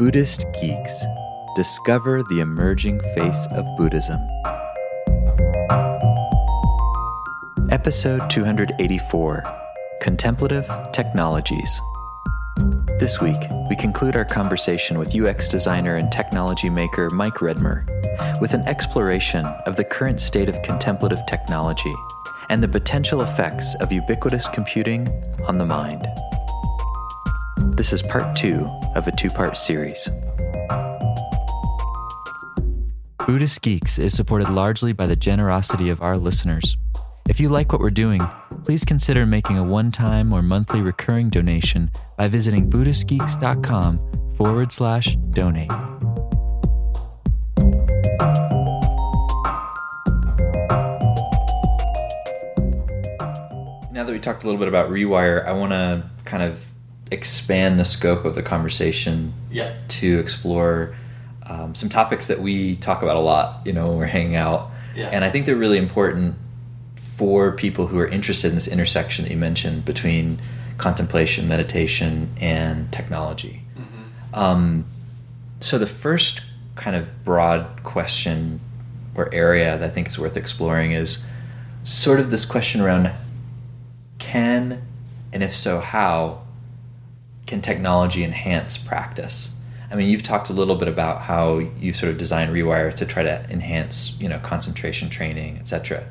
Buddhist Geeks Discover the Emerging Face of Buddhism. Episode 284 Contemplative Technologies. This week, we conclude our conversation with UX designer and technology maker Mike Redmer with an exploration of the current state of contemplative technology and the potential effects of ubiquitous computing on the mind. This is part two of a two part series. Buddhist Geeks is supported largely by the generosity of our listeners. If you like what we're doing, please consider making a one time or monthly recurring donation by visiting BuddhistGeeks.com forward slash donate. Now that we talked a little bit about Rewire, I want to kind of expand the scope of the conversation Yeah. to explore um, some topics that we talk about a lot, you know, when we're hanging out. Yeah. And I think they're really important for people who are interested in this intersection that you mentioned between contemplation, meditation, and technology. Um, so the first kind of broad question or area that I think is worth exploring is sort of this question around can, and if so, how, can technology enhance practice? I mean, you've talked a little bit about how you sort of designed Rewire to try to enhance, you know, concentration training, etc.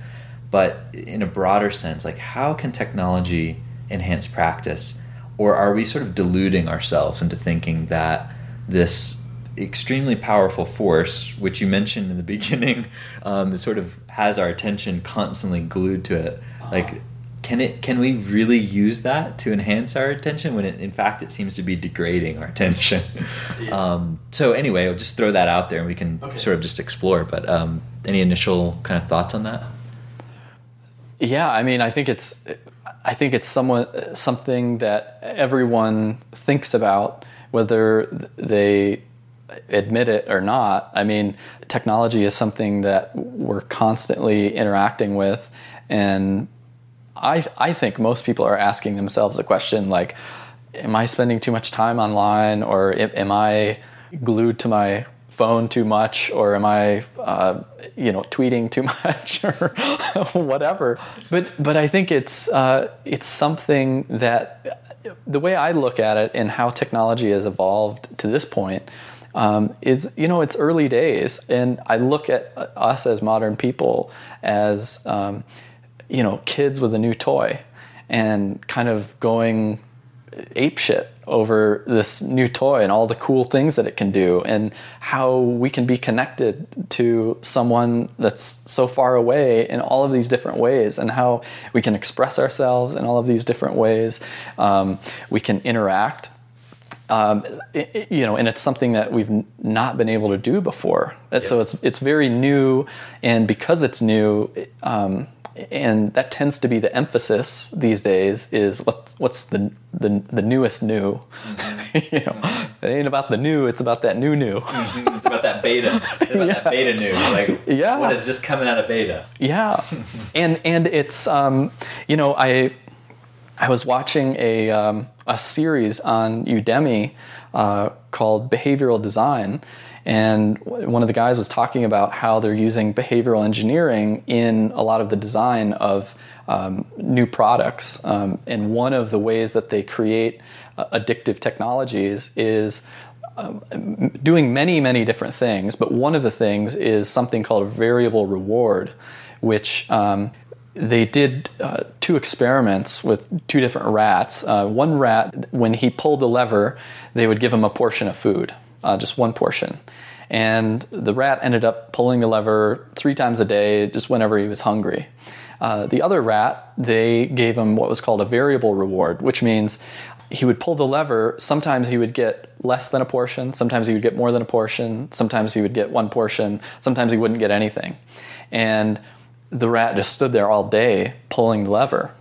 But in a broader sense, like how can technology enhance practice, or are we sort of deluding ourselves into thinking that this extremely powerful force, which you mentioned in the beginning, um, sort of has our attention constantly glued to it, like can it can we really use that to enhance our attention when it, in fact it seems to be degrading our attention Yeah. um, so anyway i'll just throw that out there and we can Okay. sort of just explore but um, any initial kind of thoughts on that Yeah, I mean, I think it's, I think it's somewhat something that everyone thinks about, whether they admit it or not. I mean, technology is something that we're constantly interacting with, and I, I think most people are asking themselves a question like, am I spending too much time online, or am, I glued to my phone too much, or am I, uh, you know, tweeting too much, or whatever? But but I think it's uh, it's something that the way I look at it and how technology has evolved to this point um, is you know it's early days, and I look at us as modern people as um, you know kids with a new toy, and kind of going ape shit over this new toy and all the cool things that it can do and how we can be connected to someone that's so far away in all of these different ways and how we can express ourselves in all of these different ways um, we can interact um, it- it- you know, and it's something that we've n- not been able to do before. And So it's it's very new, and because it's new, um, and that tends to be the emphasis these days is what what's the the, the newest new. you know, it ain't about the new; it's about that new new. it's about that beta. It's about that beta new. Like Yeah. what is just coming out of beta? Yeah, and and it's um, you know I I was watching a um, a series on Udemy uh, called Behavioral Design, and one of the guys was talking about how they're using behavioral engineering in a lot of the design of um, new products, um, and one of the ways that they create uh, addictive technologies is doing many, many different things, but one of the things is something called a variable reward, which um, they did uh, two experiments with two different rats. Uh, one rat, when he pulled the lever, they would give him a portion of food, uh, just one portion. And the rat ended up pulling the lever three times a day, just whenever he was hungry. Uh, the other rat, they gave him what was called a variable reward, which means he would pull the lever. Sometimes he would get less than a portion. Sometimes he would get more than a portion. Sometimes he would get one portion. Sometimes he wouldn't get anything. And the rat just stood there all day pulling the lever.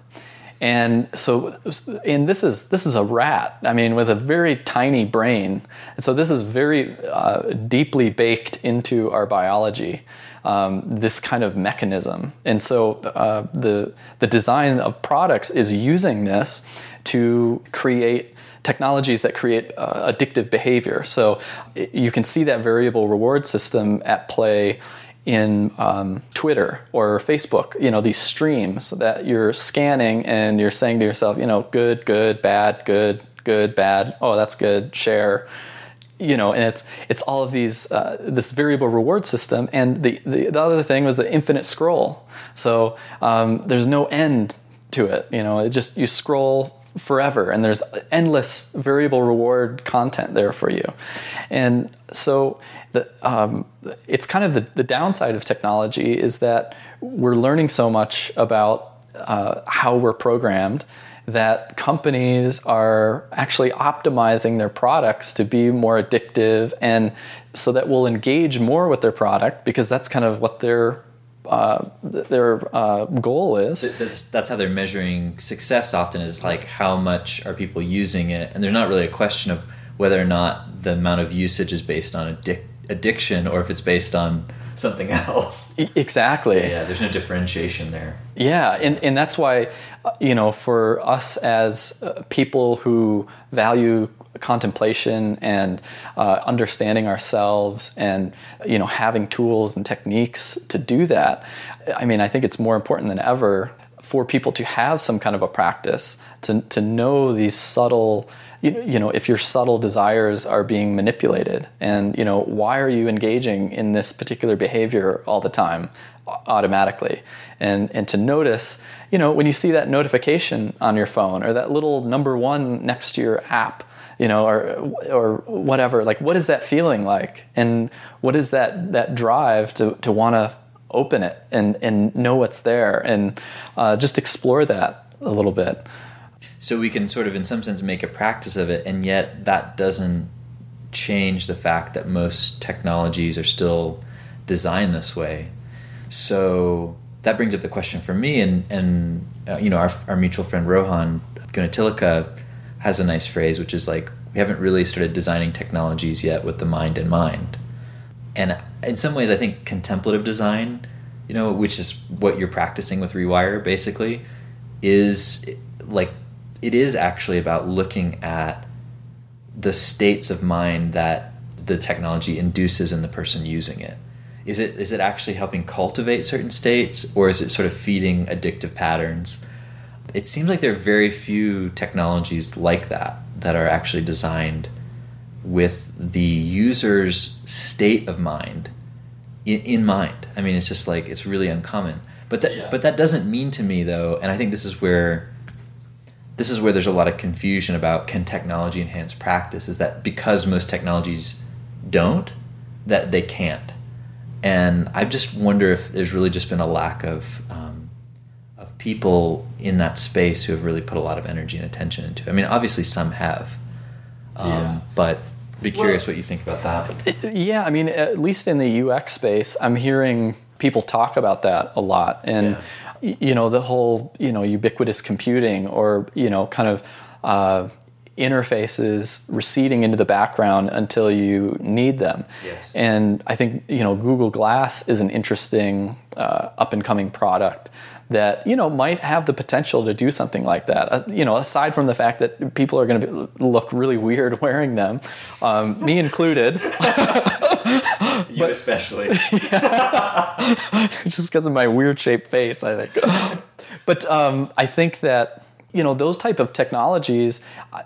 And so, and this is this is a rat. I mean, with a very tiny brain. And so this is very uh, deeply baked into our biology. Um, this kind of mechanism, and so uh, the the design of products is using this to create technologies that create uh, addictive behavior. So you can see that variable reward system at play in um, Twitter or Facebook, you know, these streams that you're scanning and you're saying to yourself, you know, good, good, bad, good, good, bad, oh, that's good, share. You know, and it's it's all of these uh, this variable reward system, and the, the, the other thing was the infinite scroll. So um, there's no end to it. You know, it just you scroll forever and there's endless variable reward content there for you. And so the, um, it's kind of the, the downside of technology is that we're learning so much about uh, how we're programmed that companies are actually optimizing their products to be more addictive and so that we'll engage more with their product because that's kind of what they're uh, their uh, goal is. That's, that's, how they're measuring success. Often is like how much are people using it, and there's not really a question of whether or not the amount of usage is based on addic- addiction or if it's based on something else. Exactly. Yeah, there's no differentiation there. Yeah, and, and that's why, uh, you know, for us as uh, people who value contemplation and uh, understanding ourselves and you know having tools and techniques to do that i mean i think it's more important than ever for people to have some kind of a practice to, to know these subtle you, you know if your subtle desires are being manipulated and you know why are you engaging in this particular behavior all the time automatically? And and to notice you know when you see that notification on your phone or that little number one next to your app you know, or or whatever. Like, what is that feeling like, and what is that that drive to to want to open it and and know what's there, and uh, just explore that a little bit. So we can sort of, in some sense, make a practice of it, and yet that doesn't change the fact that most technologies are still designed this way. So that brings up the question for me, and and uh, you know, our our mutual friend Rohan Gunatillake has a nice phrase, which is like, we haven't really started designing technologies yet with the mind in mind. And in some ways, I think contemplative design, you know, which is what you're practicing with Rewire basically, is like, it is actually about looking at the states of mind that the technology induces in the person using it. Is it is it actually helping cultivate certain states, or is it sort of feeding addictive patterns? It seems like there are very few technologies like that that are actually designed with the user's state of mind in, in mind. I mean, it's just like it's really uncommon. But that yeah. but that doesn't mean to me though, and I think this is where this is where there's a lot of confusion about can technology enhance practice is that because most technologies don't that they can't and i just wonder if there's really just been a lack of um, people in that space who have really put a lot of energy and attention into it. I mean, obviously some have, um, yeah. but be curious well, what you think about that. Yeah, I mean, at least in the UX space, I'm hearing people talk about that a lot, and yeah. you know, the whole you know ubiquitous computing or you know, kind of. Uh, interfaces receding into the background until you need them. Yes. And I think you know Google Glass is an interesting uh, up and coming product that you know might have the potential to do something like that. Uh, you know, aside from the fact that people are going to look really weird wearing them, um, me included. you but, especially. yeah, just because of my weird shaped face, I think. but um, I think that you know those type of technologies,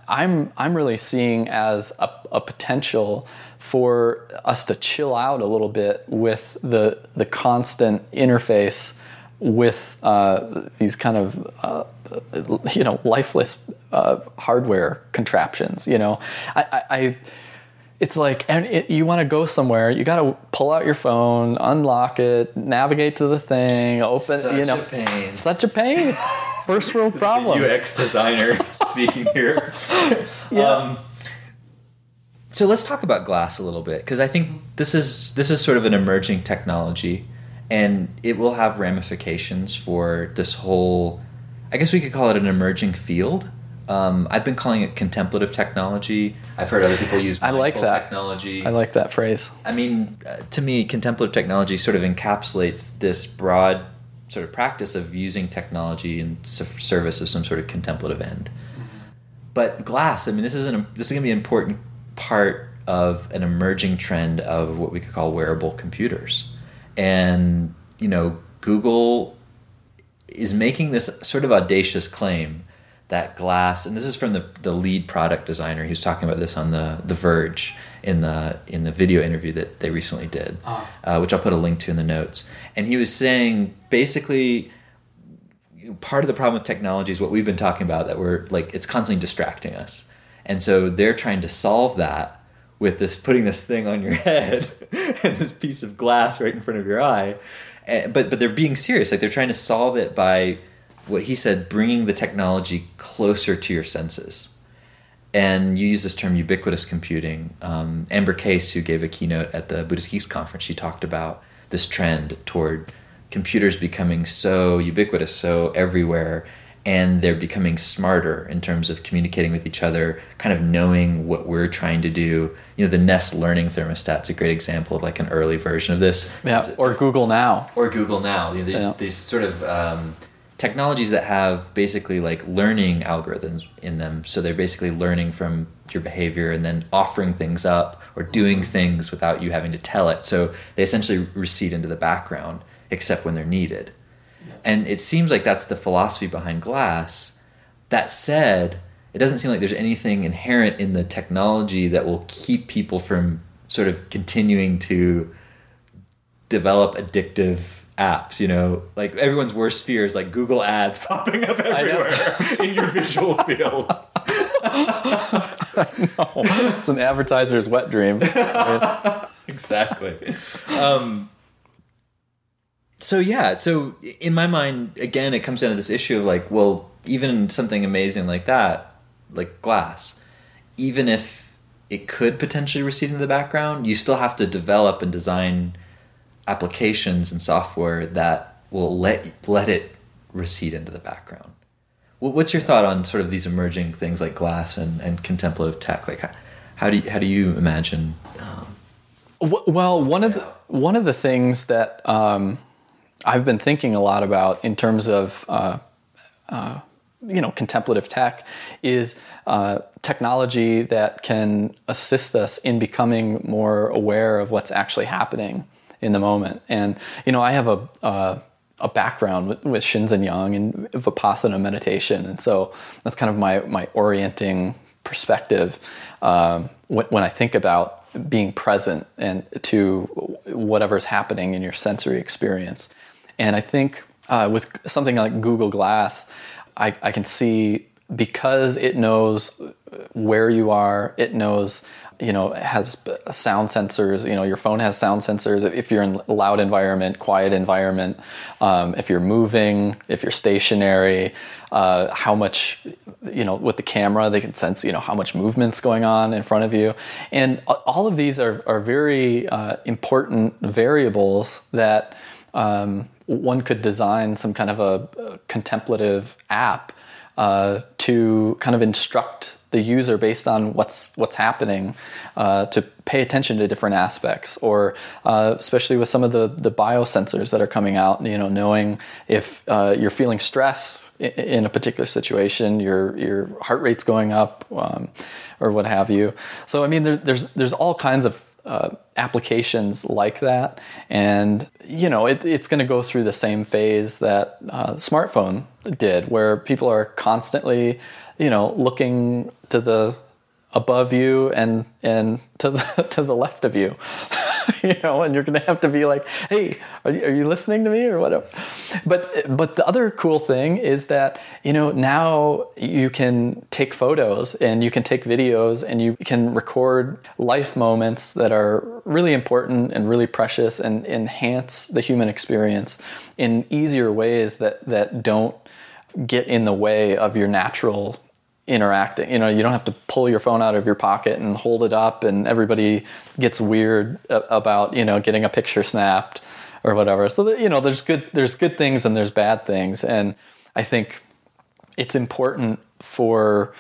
I'm I'm really seeing as a, a potential for us to chill out a little bit with the the constant interface with uh, these kind of uh, you know lifeless uh, hardware contraptions. You know, I, I, I it's like and it, you want to go somewhere, you got to pull out your phone, unlock it, navigate to the thing, open. Such you know, a pain. Such a pain. First world problem. UX designer speaking here. yeah. Um, so let's talk about glass a little bit because I think this is this is sort of an emerging technology and it will have ramifications for this whole i guess we could call it an emerging field. Um, i've been calling it contemplative technology. I've heard other people use i like that. technology. I like that phrase. I mean uh, to me contemplative technology sort of encapsulates this broad sort of practice of using technology in service of some sort of contemplative end. But glass. I mean, this is an this is going to be an important part of an emerging trend of what we could call wearable computers, and you know, Google is making this sort of audacious claim that glass, and this is from the, the lead product designer. He was talking about this on the the Verge in the in the video interview that they recently did, uh, which I'll put a link to in the notes. And he was saying basically part of the problem with technology is what we've been talking about that we're like it's constantly distracting us and so they're trying to solve that with this putting this thing on your head and this piece of glass right in front of your eye. And, but but they're being serious. Like they're trying to solve it by what he said bringing the technology closer to your senses. And you use this term ubiquitous computing. Um, amber case who gave a keynote at the buddhist geeks conference she talked about this trend toward computers becoming so ubiquitous, so everywhere, and they're becoming smarter in terms of communicating with each other, kind of knowing what we're trying to do. You know, the Nest Learning thermostat's a great example of like an early version of this. Yeah, or Google Now. Or Google Now. You know, these, yeah. these sort of um, technologies that have basically like learning algorithms in them. So they're basically learning from your behavior and then offering things up or doing things without you having to tell it. So they essentially recede into the background except when they're needed. And it seems like that's the philosophy behind glass. That said, it doesn't seem like there's anything inherent in the technology that will keep people from sort of continuing to develop addictive apps you know like everyone's worst fear is like google ads popping up everywhere in your visual field I know. It's an advertiser's wet dream. exactly. Um, so yeah, so in my mind, again, it comes down to this issue of like, well, even something amazing like that, like glass, even if it could potentially recede into the background, you still have to develop and design applications and software that will let let it recede into the background. What's your thought on sort of these emerging things like glass and, and contemplative tech? Like, how, how do you, how do you imagine? Um, well, one of the one of the things that um, I've been thinking a lot about in terms of uh, uh, you know contemplative tech is uh, technology that can assist us in becoming more aware of what's actually happening in the moment. And you know, I have a uh, a background with, with Shinzen Young and Vipassana meditation, and so that's kind of my my orienting perspective um, when, when I think about being present and to whatever's happening in your sensory experience. And I think uh, with something like Google Glass, I, I can see because it knows where you are, it knows you know has sound sensors you know your phone has sound sensors. If you're in a loud environment quiet environment um, if you're moving if you're stationary uh, how much you know with the camera they can sense you know how much movement's going on in front of you. And all of these are, are very uh, important variables that um, one could design some kind of a, a contemplative app uh, to kind of instruct the user based on what's what's happening uh, to pay attention to different aspects or uh, especially with some of the the biosensors that are coming out you know knowing if uh, you're feeling stress in a particular situation your your heart rate's going up um, or what have you. So i mean there's there's there's all kinds of uh, applications like that. And, you know, it, it's going to go through the same phase that uh, smartphone did, where people are constantly, you know, looking to the above you and and to the to the left of you you know and you're gonna have to be like hey are you, are you listening to me or whatever? But but the other cool thing is that you know now you can take photos and you can take videos and you can record life moments that are really important and really precious and enhance the human experience in easier ways that that don't get in the way of your natural interacting. You know, you don't have to pull your phone out of your pocket and hold it up, and everybody gets weird about you know getting a picture snapped or whatever. So that, you know, there's good there's good things and there's bad things, and I think it's important for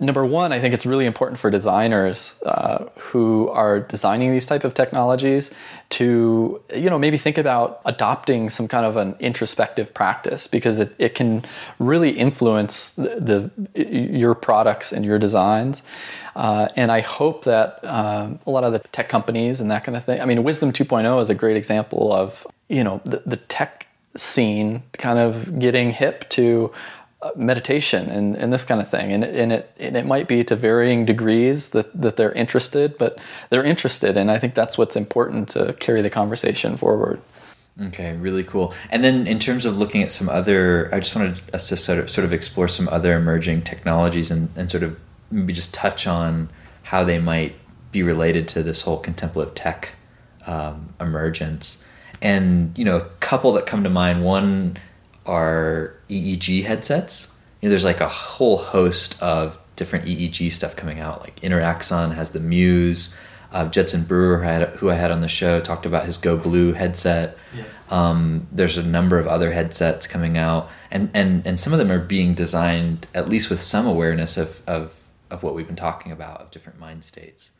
number one, I think it's really important for designers uh, who are designing these type of technologies to, you know, maybe think about adopting some kind of an introspective practice because it, it can really influence the, the your products and your designs. Uh, and I hope that um, a lot of the tech companies and that kind of thing. I mean, Wisdom 2.0 is a great example of, you know, the, the tech scene kind of getting hip to meditation and, and this kind of thing. And, and, it, and it might be to varying degrees that, that they're interested, but they're interested. And I think that's what's important to carry the conversation forward. Okay, really cool. And then in terms of looking at some other, I just wanted us to sort of, sort of explore some other emerging technologies and, and sort of maybe just touch on how they might be related to this whole contemplative tech um, emergence. And, you know, a couple that come to mind, one are EEG headsets. You know, there's like a whole host of different EEG stuff coming out. Like Interaxon has the Muse. Uh, Judson Brewer, had, who I had on the show, talked about his Go Blue headset. Yeah. Um, there's a number of other headsets coming out, and, and, and some of them are being designed at least with some awareness of, of, of what we've been talking about of different mind states.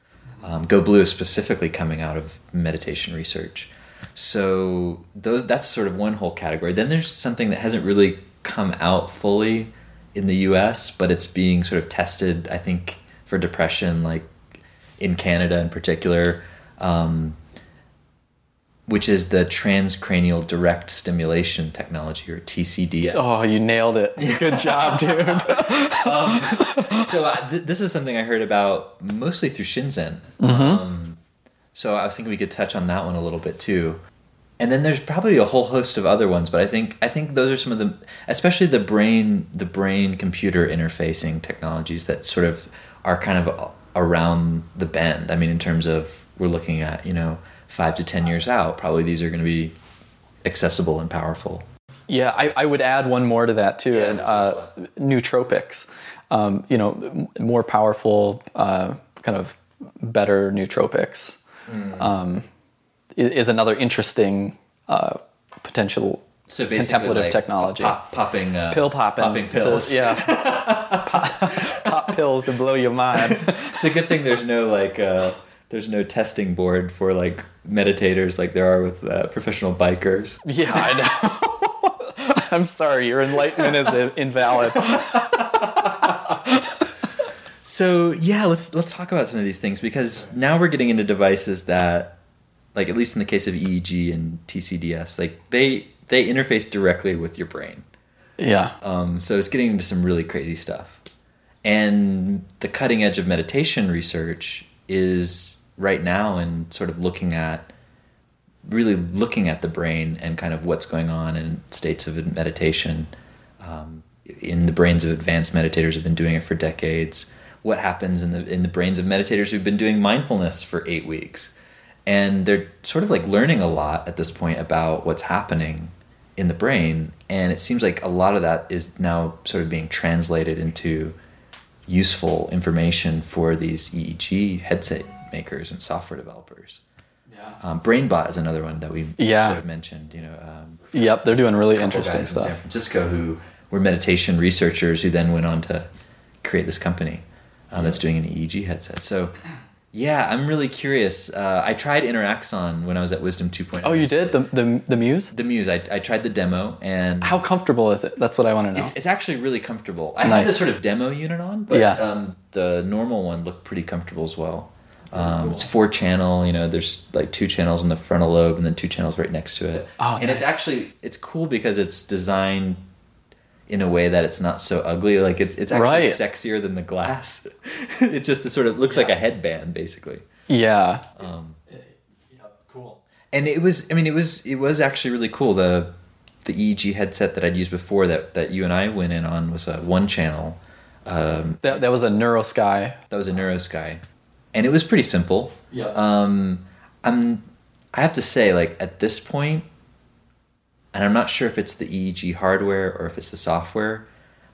Um, Go Blue is specifically coming out of meditation research. So those that's sort of one whole category. Then there's something that hasn't really come out fully in the US, but it's being sort of tested, I think, for depression, like in Canada in particular, um, which is the transcranial direct stimulation technology or TCDS. Oh, you nailed it. Good job, dude. um, so uh, th- this is something I heard about mostly through Shinzen. Mm-hmm. Um, so I was thinking we could touch on that one a little bit too. And then there's probably a whole host of other ones, but I think I think those are some of the, especially the brain the brain computer interfacing technologies that sort of are kind of around the bend. I mean, in terms of we're looking at you know five to ten years out, probably these are going to be accessible and powerful. Yeah, I, I would add one more to that too, yeah, and uh, nootropics. Um, you know, more powerful, uh, kind of better nootropics mm. um, is another interesting uh, potential so contemplative like technology. Pop, popping uh, pill popping, popping pills. yeah, pop, pop, pills to blow your mind. it's a good thing there's no like uh, there's no testing board for like meditators like there are with uh, professional bikers. Yeah, I know. I'm sorry, your enlightenment is invalid. So yeah, let's let's talk about some of these things because now we're getting into devices that, like at least in the case of EEG and TCDS, like they they interface directly with your brain. Yeah. Um, so it's getting into some really crazy stuff, and the cutting edge of meditation research is right now and sort of looking at really looking at the brain and kind of what's going on in states of meditation. Um, in the brains of advanced meditators who have been doing it for decades what happens in the in the brains of meditators who've been doing mindfulness for eight weeks, and they're sort of like learning a lot at this point about what's happening in the brain, and it seems like a lot of that is now sort of being translated into useful information for these EEG headset makers and software developers. Yeah. Um, BrainBot is another one that we yeah. sort of mentioned. You know. Um, yep, they're doing really interesting stuff. In San Francisco, who were meditation researchers who then went on to create this company um, that's doing an EEG headset. So, yeah, I'm really curious. Uh, I tried Interaxon when I was at Wisdom 2.0. Oh, you did the the, the Muse? The Muse. I, I tried the demo and how comfortable is it? That's what I want to know. It's, it's actually really comfortable. I nice. had this sort of demo unit on, but yeah. um, the normal one looked pretty comfortable as well. Um, cool. It's four channel. You know, there's like two channels in the frontal lobe and then two channels right next to it. Oh, and nice. it's actually it's cool because it's designed in a way that it's not so ugly. Like it's it's actually right. sexier than the glass. it just sort of looks yeah. like a headband, basically. Yeah. Um, yeah, cool. And it was, I mean, it was it was actually really cool. The the EEG headset that I'd used before that that you and I went in on was a one channel. Um, that that was a NeuroSky. That was a NeuroSky, and it was pretty simple. Yeah. Um, I'm. I have to say, like at this point, and I'm not sure if it's the EEG hardware or if it's the software,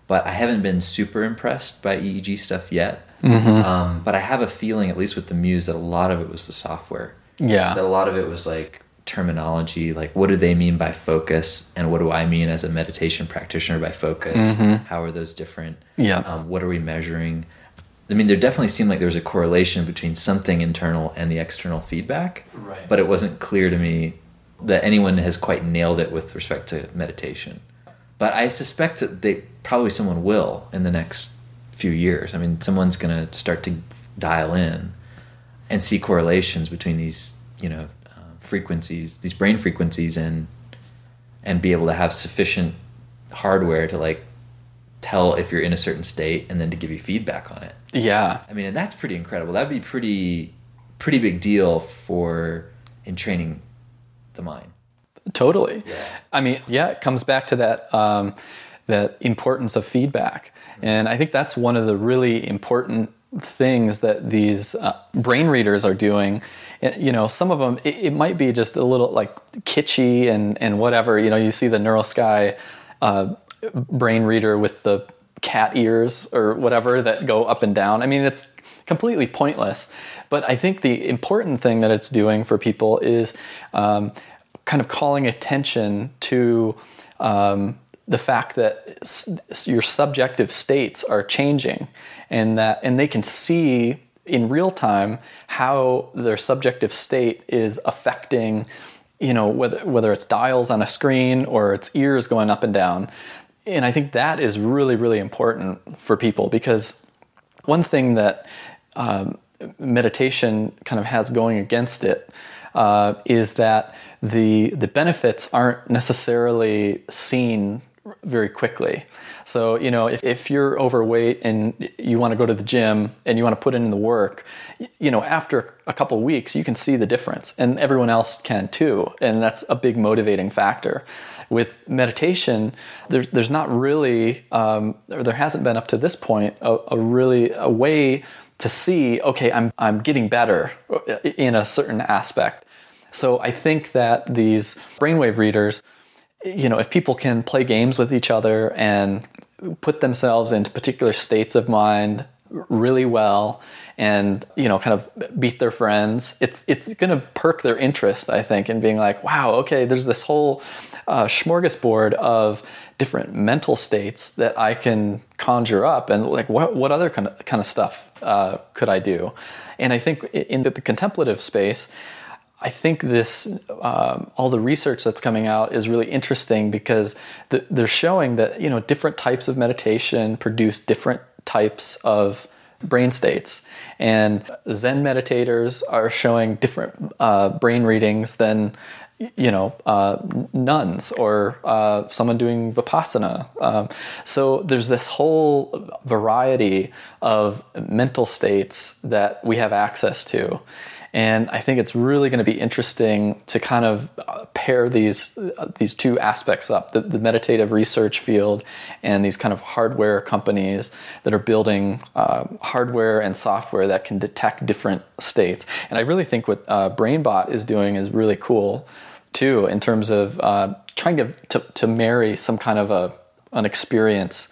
but I haven't been super impressed by EEG stuff yet. Mm-hmm. Um, but I have a feeling, at least with the Muse, that a lot of it was the software. Yeah. That a lot of it was like terminology, like what do they mean by focus, and what do I mean as a meditation practitioner by focus? Mm-hmm. How are those different? Yeah. Um, what are we measuring? I mean, there definitely seemed like there was a correlation between something internal and the external feedback. Right. But it wasn't clear to me that anyone has quite nailed it with respect to meditation. But I suspect that they probably someone will in the next few years. I mean, someone's going to start to dial in and see correlations between these, you know, uh, frequencies, these brain frequencies, and and be able to have sufficient hardware to like tell if you're in a certain state and then to give you feedback on it. Yeah. I mean, and that's pretty incredible. That'd be pretty pretty big deal for in training the mind. Totally. Yeah. I mean, yeah, it comes back to that um, that importance of feedback, and I think that's one of the really important things that these uh, brain readers are doing. Eh, You know, some of them it, it might be just a little like kitschy and and whatever. You know, you see the NeuroSky uh, brain reader with the cat ears or whatever that go up and down. I mean, it's completely pointless. But I think the important thing that it's doing for people is um, kind of calling attention to um, the fact that s- your subjective states are changing, and that and they can see in real time how their subjective state is affecting you know whether whether it's dials on a screen or it's ears going up and down and i think that is really really important for people because one thing that meditation kind of has going against it uh, is that the the benefits aren't necessarily seen very quickly. So you know, if, if you're overweight and you want to go to the gym and you want to put in the work, you know, after a couple weeks you can see the difference, and everyone else can too, and that's a big motivating factor. With meditation, there's there's not really, um, or there hasn't been up to this point, a, a really a way to see, okay, I'm I'm getting better in a certain aspect. So I think that these brainwave readers you know, if people can play games with each other and put themselves into particular states of mind really well and you know kind of beat their friends it's it's going to perk their interest i think in being like wow okay there's this whole uh, smorgasbord of different mental states that i can conjure up and like what what other kind of kind of stuff uh, could i do? And i think in the contemplative space I think this, um, all the research that's coming out is really interesting because th- they're showing that you know different types of meditation produce different types of brain states, and Zen meditators are showing different uh, brain readings than you know uh, nuns or uh, someone doing vipassana. Um, so there's this whole variety of mental states that we have access to. And I think it's really going to be interesting to kind of uh, pair these uh, these two aspects up: the, the meditative research field and these kind of hardware companies that are building uh, hardware and software that can detect different states. And I really think what uh, BrainBot is doing is really cool too, in terms of uh, trying to, to to marry some kind of a an experience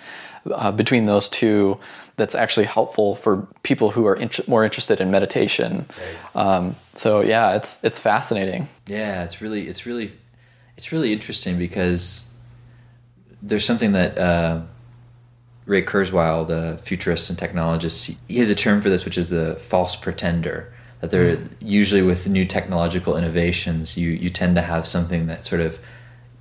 uh, between those two that's actually helpful for people who are int- more interested in meditation. Um, so yeah, it's it's fascinating. Yeah, it's really it's really it's really interesting because there's something that uh, Ray Kurzweil, the futurist and technologist, he has a term for this, which is the false pretender. That they're usually with new technological innovations, you you tend to have something that sort of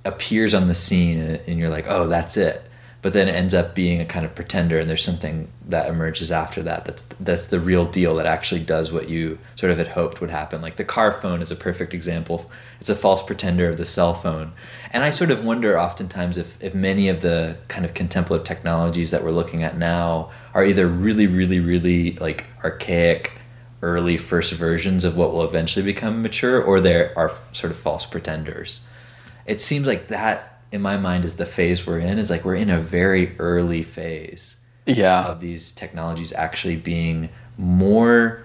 appears on the scene, and, and you're like, oh, that's it. But then it ends up being a kind of pretender, and there's something that emerges after that. That's that's the real deal that actually does what you sort of had hoped would happen. Like the car phone is a perfect example. It's a false pretender of the cell phone, and I sort of wonder oftentimes if if many of the kind of contemplative technologies that we're looking at now are either really, really, really like archaic, early first versions of what will eventually become mature, or there are sort of false pretenders. It seems like that in my mind is the phase we're in is like we're in a very early phase Yeah, of these technologies actually being more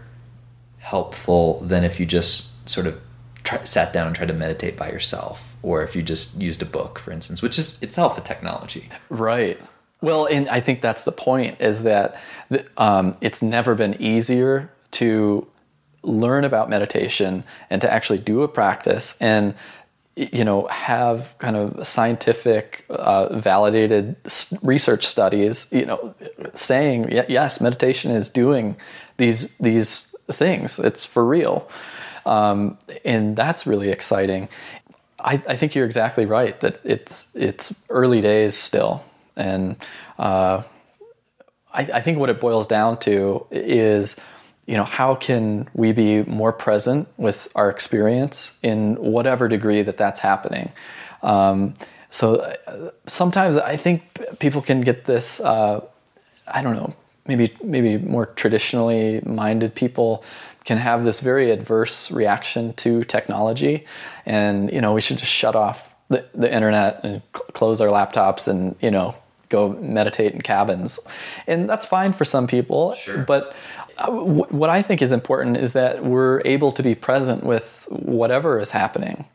helpful than if you just sort of try, sat down and tried to meditate by yourself or if you just used a book for instance which is itself a technology. Right. Well, and I think that's the point is that the, um, it's never been easier to learn about meditation and to actually do a practice. And you know, have kind of scientific, uh, validated research studies, you know, saying yes, meditation is doing these these things. It's for real, um, and that's really exciting. I, I, think you're exactly right that it's it's early days still, and uh, I, I think what it boils down to is you know how can we be more present with our experience in whatever degree that that's happening? Um, so uh, sometimes i think people can get this uh, i don't know maybe maybe more traditionally minded people can have this very adverse reaction to technology. And you know we should just shut off the, the internet and cl- close our laptops and you know go meditate in cabins and that's fine for some people sure. but what I think is important is that we're able to be present with whatever is happening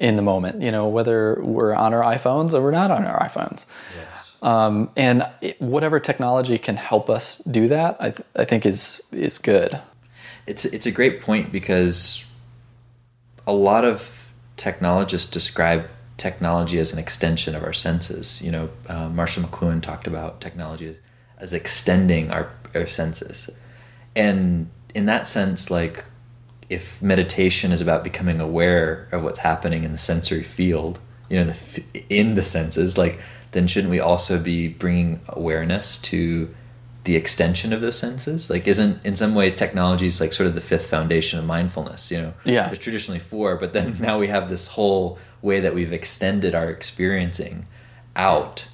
in the moment. You know, whether we're on our iPhones or we're not on our iPhones. Yes. Um, and whatever technology can help us do that, I, th- I think is is good. It's it's a great point because a lot of technologists describe technology as an extension of our senses. You know, uh, Marshall McLuhan talked about technology as, as extending our, our senses and in that sense like if meditation is about becoming aware of what's happening in the sensory field you know the in the senses like then shouldn't we also be bringing awareness to the extension of those senses? Like isn't in some ways technology is like sort of the fifth foundation of mindfulness you know? Yeah. There's traditionally four but then now we have this whole way that we've extended our experiencing out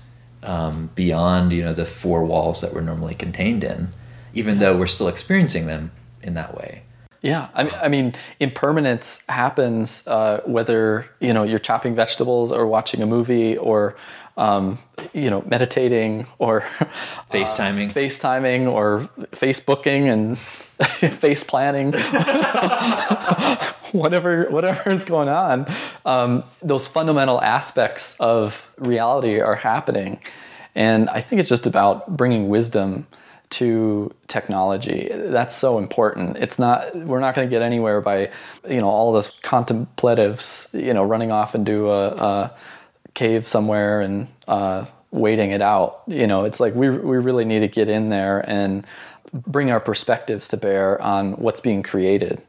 um, beyond you know the four walls that we're normally contained in even though we're still experiencing them in that way. Yeah, I mean, I mean, impermanence happens uh, whether you know you're chopping vegetables or watching a movie or um, you know meditating or FaceTiming, uh, FaceTiming or Facebooking and face planning, whatever whatever is going on. Um, those fundamental aspects of reality are happening, and I think it's just about bringing wisdom to technology. That's so important. It's not we're not going to get anywhere by you know all those contemplatives you know running off into a, a cave somewhere and uh, waiting it out. You know, it's like we we really need to get in there and bring our perspectives to bear on what's being created.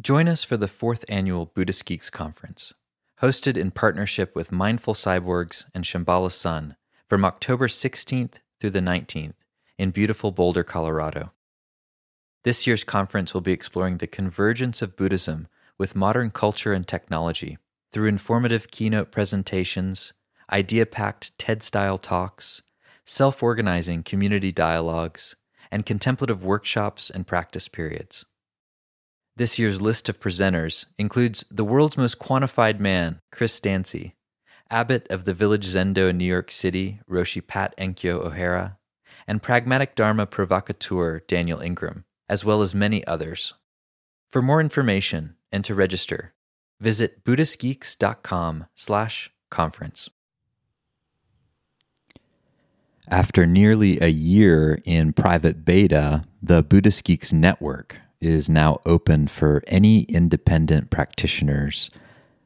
Join us for the fourth annual Buddhist Geeks Conference, hosted in partnership with Mindful Cyborgs and Shambhala Sun from October 16th through the 19th in beautiful Boulder, Colorado. This year's conference will be exploring the convergence of Buddhism with modern culture and technology through informative keynote presentations, idea packed TED style talks, self organizing community dialogues, and contemplative workshops and practice periods. This year's list of presenters includes the world's most quantified man, Chris Dancy, abbot of the Village Zendo in New York City, Roshi Pat Enkyo O'Hara, and pragmatic Dharma provocateur Daniel Ingram, as well as many others. For more information and to register, visit buddhistgeeks.com slash conference. After nearly a year in private beta, the Buddhist Geeks Network is now open for any independent practitioners